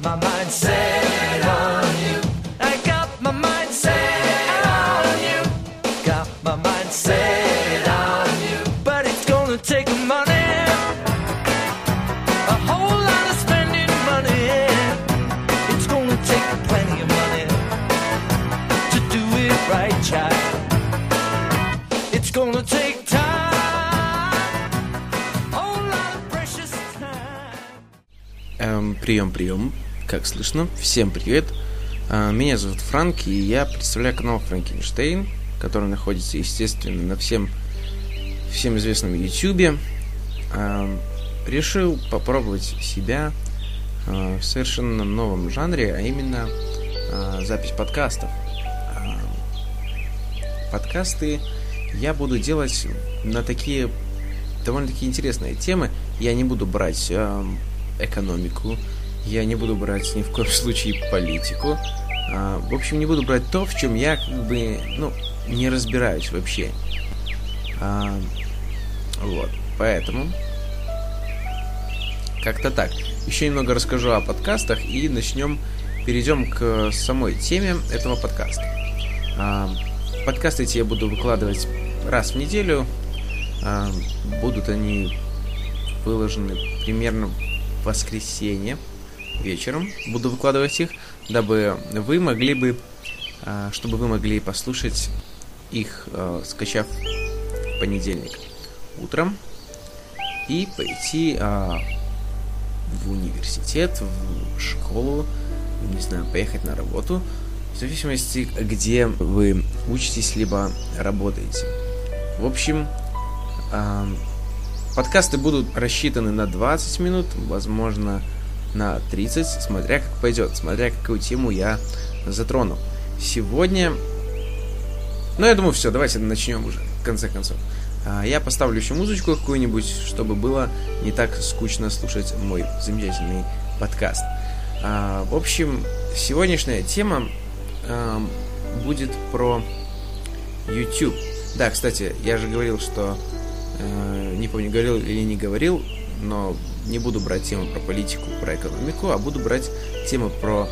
My mind says. Прием, прием. Как слышно? Всем привет. Э, Меня зовут Франк, и я представляю канал Франкенштейн, который находится, естественно, на всем, всем известном YouTube. Эм, Решил попробовать себя э, в совершенно новом жанре, а именно запись подкастов. Подкасты я буду делать на такие довольно-таки интересные темы. Я не буду брать экономику, я не буду брать ни в коем случае политику. А, в общем, не буду брать то, в чем я как бы, ну, не разбираюсь вообще. А, вот, поэтому как-то так. Еще немного расскажу о подкастах и начнем, перейдем к самой теме этого подкаста. А, подкасты эти я буду выкладывать раз в неделю. А, будут они выложены примерно воскресенье вечером. Буду выкладывать их, дабы вы могли бы, а, чтобы вы могли послушать их, а, скачав в понедельник утром и пойти а, в университет, в школу, не знаю, поехать на работу, в зависимости, где вы учитесь либо работаете. В общем, подкасты будут рассчитаны на 20 минут, возможно, на 30, смотря как пойдет, смотря какую тему я затрону. Сегодня... Ну, я думаю, все, давайте начнем уже, в конце концов. А, Я поставлю еще музычку какую-нибудь, чтобы было не так скучно слушать мой замечательный подкаст. А, В общем, сегодняшняя тема будет про YouTube. Да, кстати, я же говорил, что не помню, говорил или не говорил, но не буду брать тему про политику, про экономику, а буду брать тему про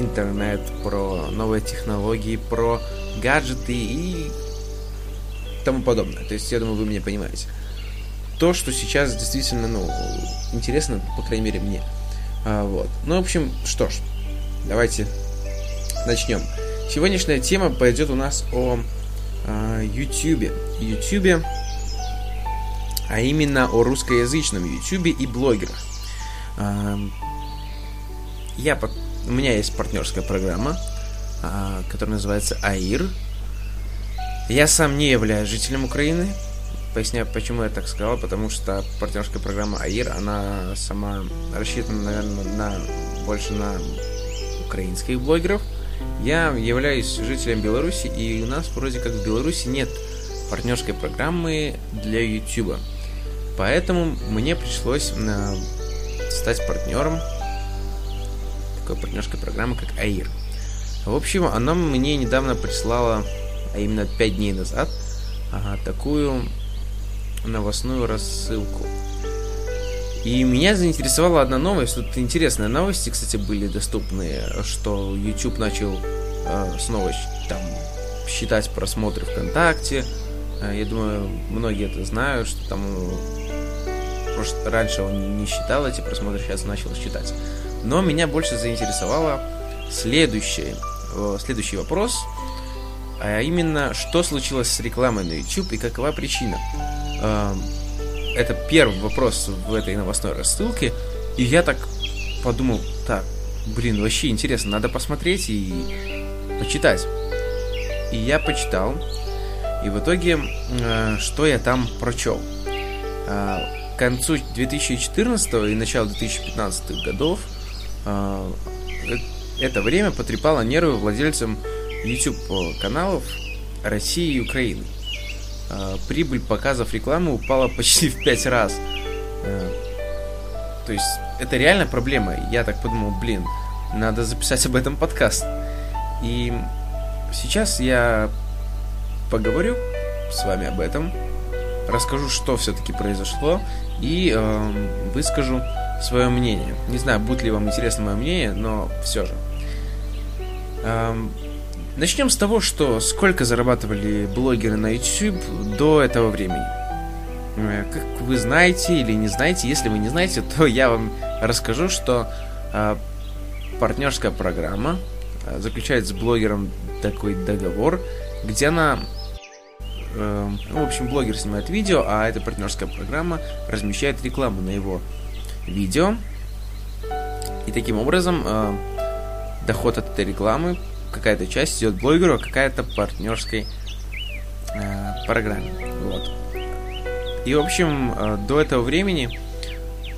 интернет, про новые технологии, про гаджеты и тому подобное. То есть, я думаю, вы меня понимаете. То, что сейчас действительно, ну, интересно, по крайней мере, мне. А, вот. Ну, в общем, что ж, давайте начнем. Сегодняшняя тема пойдет у нас о а, YouTube. YouTube, а именно о русскоязычном YouTube и блогерах. А, я, у меня есть партнерская программа, а, которая называется АИР. Я сам не являюсь жителем Украины. Поясняю, почему я так сказал, потому что партнерская программа АИР, она сама рассчитана, наверное, на, больше на украинских блогеров. Я являюсь жителем Беларуси, и у нас вроде как в Беларуси нет партнерской программы для YouTube. Поэтому мне пришлось э, стать партнером такой партнерской программы, как АИР. В общем, она мне недавно прислала, а именно 5 дней назад, такую новостную рассылку. И меня заинтересовала одна новость. Тут интересные новости, кстати, были доступны, что YouTube начал э, снова там считать просмотры ВКонтакте. Э, я думаю, многие это знают, что там прош- раньше он не считал эти просмотры, сейчас начал считать. Но меня больше заинтересовало следующее, следующий вопрос, а именно, что случилось с рекламой на YouTube и какова причина. Эм, Это первый вопрос в этой новостной рассылке, и я так подумал, так, блин, вообще интересно, надо посмотреть и почитать. И я почитал, и в итоге, э, что я там прочел? Э, К концу 2014 и началу 2015 годов э, это время потрепало нервы владельцам YouTube каналов России и Украины. Прибыль показов рекламы упала почти в 5 раз. То есть это реально проблема. Я так подумал, блин, надо записать об этом подкаст. И сейчас я поговорю с вами об этом, расскажу, что все-таки произошло, и э, выскажу свое мнение. Не знаю, будет ли вам интересно мое мнение, но все же. Эм, начнем с того, что сколько зарабатывали блогеры на YouTube до этого времени. Э, как вы знаете или не знаете, если вы не знаете, то я вам расскажу, что э, партнерская программа э, заключает с блогером такой договор, где она э, в общем, блогер снимает видео, а эта партнерская программа размещает рекламу на его видео. И таким образом э, доход от этой рекламы, какая-то часть идет блогеру, а какая-то партнерской э, программе. Вот. И, в общем, э, до этого времени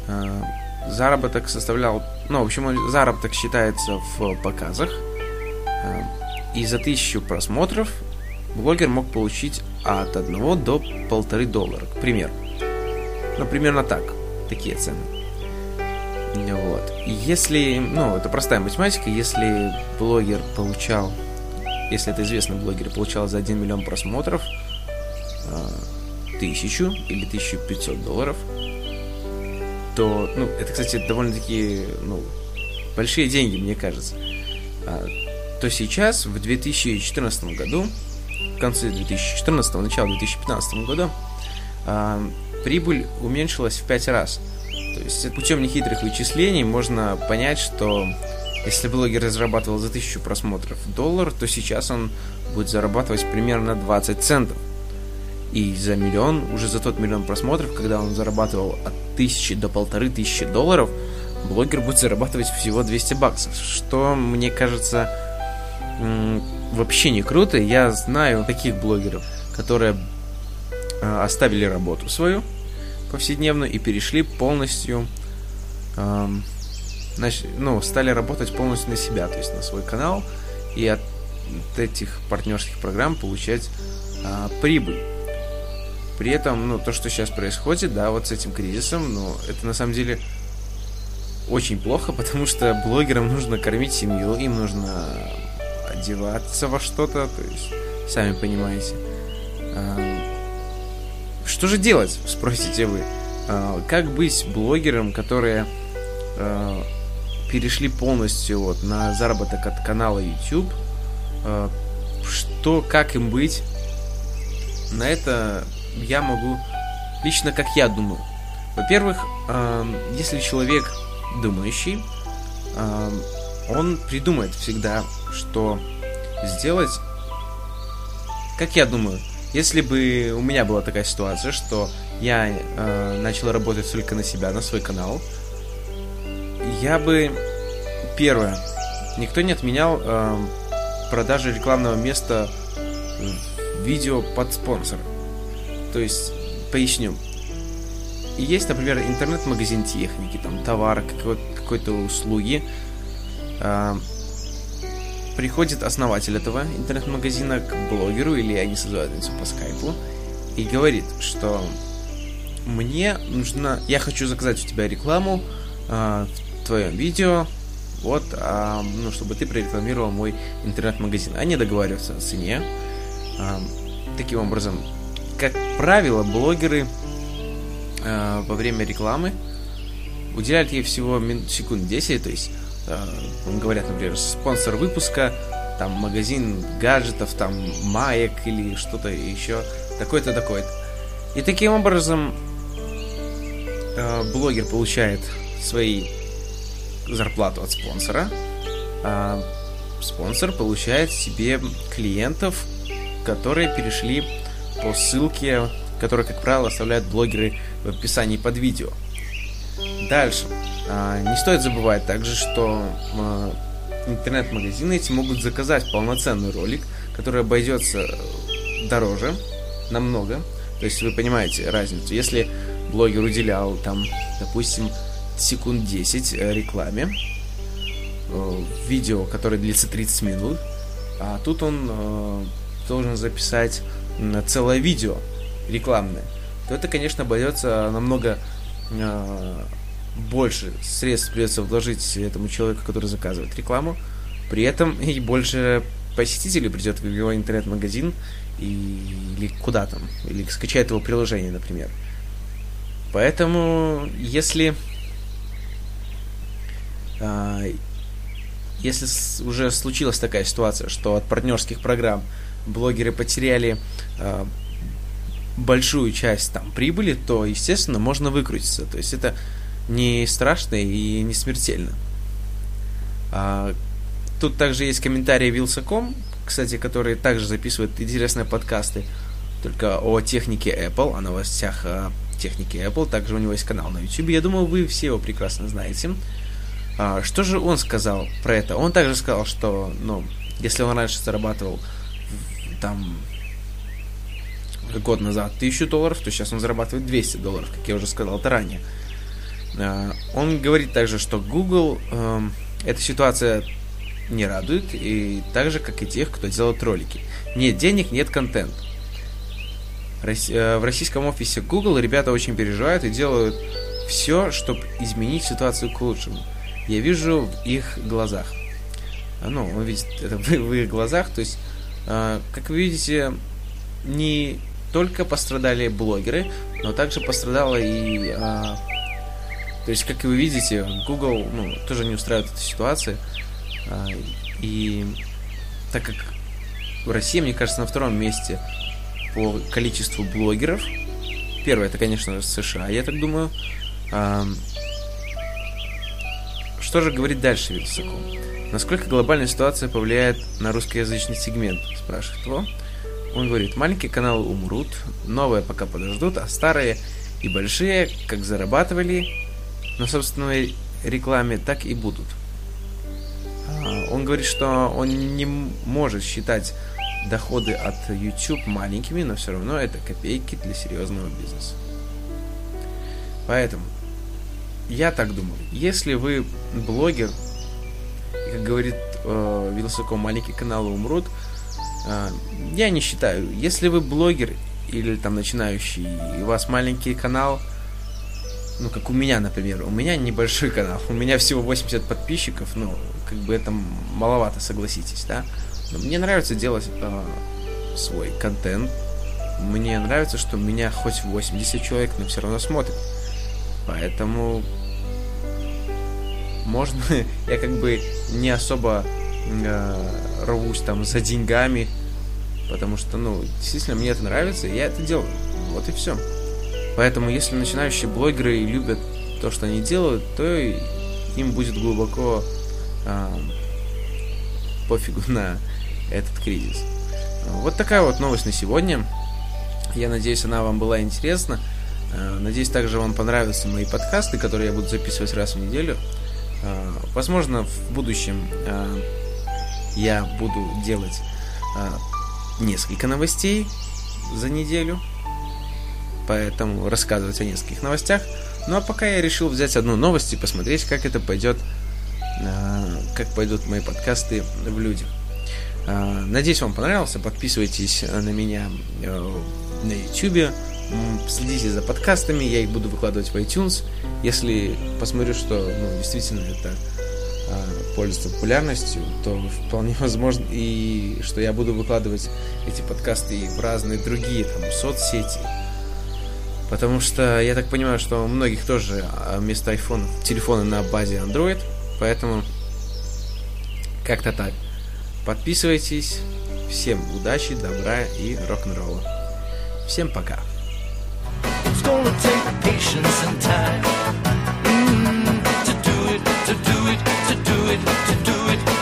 э, заработок составлял... Ну, в общем, заработок считается в показах. Э, и за тысячу просмотров блогер мог получить от 1 до полторы доллара, к примеру. Ну, примерно так. Такие цены. Вот. Если, ну, это простая математика, если блогер получал, если это известный блогер, получал за 1 миллион просмотров э, тысячу или 1500 долларов, то, ну, это, кстати, довольно-таки, ну, большие деньги, мне кажется. А, то сейчас, в 2014 году, в конце 2014, начало 2015 года, а, прибыль уменьшилась в 5 раз. То есть путем нехитрых вычислений можно понять, что если блогер разрабатывал за 1000 просмотров доллар, то сейчас он будет зарабатывать примерно 20 центов. И за миллион, уже за тот миллион просмотров, когда он зарабатывал от 1000 до полторы тысячи долларов, блогер будет зарабатывать всего 200 баксов, что мне кажется вообще не круто. Я знаю таких блогеров, которые э, оставили работу свою повседневную и перешли полностью, э, ну, стали работать полностью на себя, то есть на свой канал и от этих партнерских программ получать э, прибыль. При этом, ну, то, что сейчас происходит, да, вот с этим кризисом, ну, это на самом деле очень плохо, потому что блогерам нужно кормить семью, им нужно одеваться во что-то, то есть, сами понимаете. Что же делать, спросите вы? А, как быть блогером, которые а, перешли полностью вот на заработок от канала YouTube? А, что, как им быть? На это я могу лично как я думаю. Во-первых, если человек думающий, он придумает всегда, что сделать. Как я думаю, если бы у меня была такая ситуация, что я э, начал работать только на себя, на свой канал, я бы первое, никто не отменял э, продажи рекламного места видео под спонсор. То есть, поясню. Есть, например, интернет-магазин техники, там товар, какой-то услуги. Э, приходит основатель этого интернет-магазина к блогеру, или они созваниваются по скайпу, и говорит, что мне нужно, я хочу заказать у тебя рекламу э, в твоем видео, вот, э, ну, чтобы ты прорекламировал мой интернет-магазин. Они договариваются о цене. Э, таким образом, как правило, блогеры э, во время рекламы уделяют ей всего минут, секунд 10, то есть говорят, например, спонсор выпуска, там магазин гаджетов, там маек или что-то еще, такой-то, такой-то. И таким образом э, блогер получает свои зарплату от спонсора, а спонсор получает себе клиентов, которые перешли по ссылке, которые, как правило, оставляют блогеры в описании под видео. Дальше. А, не стоит забывать также, что а, интернет-магазины эти могут заказать полноценный ролик, который обойдется дороже намного. То есть вы понимаете разницу. Если блогер уделял там, допустим, секунд 10 э, рекламе, э, видео, которое длится 30 минут, а тут он э, должен записать целое видео рекламное, то это, конечно, обойдется намного больше средств придется вложить этому человеку, который заказывает рекламу. При этом и больше посетителей придет в его интернет-магазин или куда там, или скачает его приложение, например. Поэтому, если А, если уже случилась такая ситуация, что от партнерских программ блогеры потеряли а, большую часть там прибыли, то, естественно, можно выкрутиться. То есть это не страшно и не смертельно. А, тут также есть комментарии Вилсаком, кстати, который также записывает интересные подкасты только о технике Apple, о новостях о технике Apple. Также у него есть канал на YouTube. Я думаю, вы все его прекрасно знаете. А, что же он сказал про это? Он также сказал, что, ну, если он раньше зарабатывал там год назад 1000 долларов, то сейчас он зарабатывает 200 долларов, как я уже сказал это ранее. А, он говорит также, что Google э, эта ситуация не радует, и так же, как и тех, кто делает ролики. Нет денег, нет контента. Э, в российском офисе Google ребята очень переживают и делают все, чтобы изменить ситуацию к лучшему. Я вижу в их глазах. А, ну, он видит это в, их глазах. То есть, э, как вы видите, не только пострадали блогеры, но также пострадала и... Э, то есть, как вы видите, Google ну, тоже не устраивает эта ситуация. Э, и так как в России, мне кажется, на втором месте по количеству блогеров. Первое, это, конечно, США, я так думаю. Что же говорит дальше Вильсаков? Насколько глобальная ситуация повлияет на русскоязычный сегмент? Спрашивает его. Он говорит, маленькие каналы умрут, новые пока подождут, а старые и большие, как зарабатывали на собственной рекламе, так и будут. А, он говорит, что он не может считать доходы от YouTube маленькими, но все равно это копейки для серьезного бизнеса. Поэтому я так думаю, если вы блогер, как говорит э, Вилсаком, маленькие каналы умрут, э, я не считаю. Если вы блогер или там начинающий, и у вас маленький канал, ну, как у меня, например, у меня небольшой канал, у меня всего 80 подписчиков, ну, как бы это маловато, согласитесь, да? Но мне нравится делать э, свой контент. Мне нравится, что меня хоть 80 человек, но все равно смотрят. Поэтому можно, я как бы не особо э, рвусь там за деньгами, потому что, ну, действительно, мне это нравится, и я это делаю. Вот и все. Поэтому, если начинающие блогеры любят то, что они делают, то им будет глубоко э, пофигу на этот кризис. Вот такая вот новость на сегодня. Я надеюсь, она вам была интересна. Э, надеюсь, также вам понравятся мои подкасты, которые я буду записывать раз в неделю. Э, возможно, в будущем я буду делать несколько новостей за неделю, поэтому рассказывать о нескольких новостях. Ну а пока я решил взять одну новость и посмотреть, как это пойдет, как пойдут мои подкасты в людях. Надеюсь, вам понравился. Подписывайтесь на меня на YouTube следите за подкастами, я их буду выкладывать в iTunes. Если посмотрю, что ну, действительно это пользуется популярностью, то вполне возможно и что я буду выкладывать эти подкасты и в разные другие там соцсети. Потому что я так понимаю, что у многих тоже а, вместо iPhone телефоны на базе Android. Поэтому как-то так. Подписывайтесь. Всем удачи, добра и рок-н-ролла. Всем пока. Mm, to do it, to do it.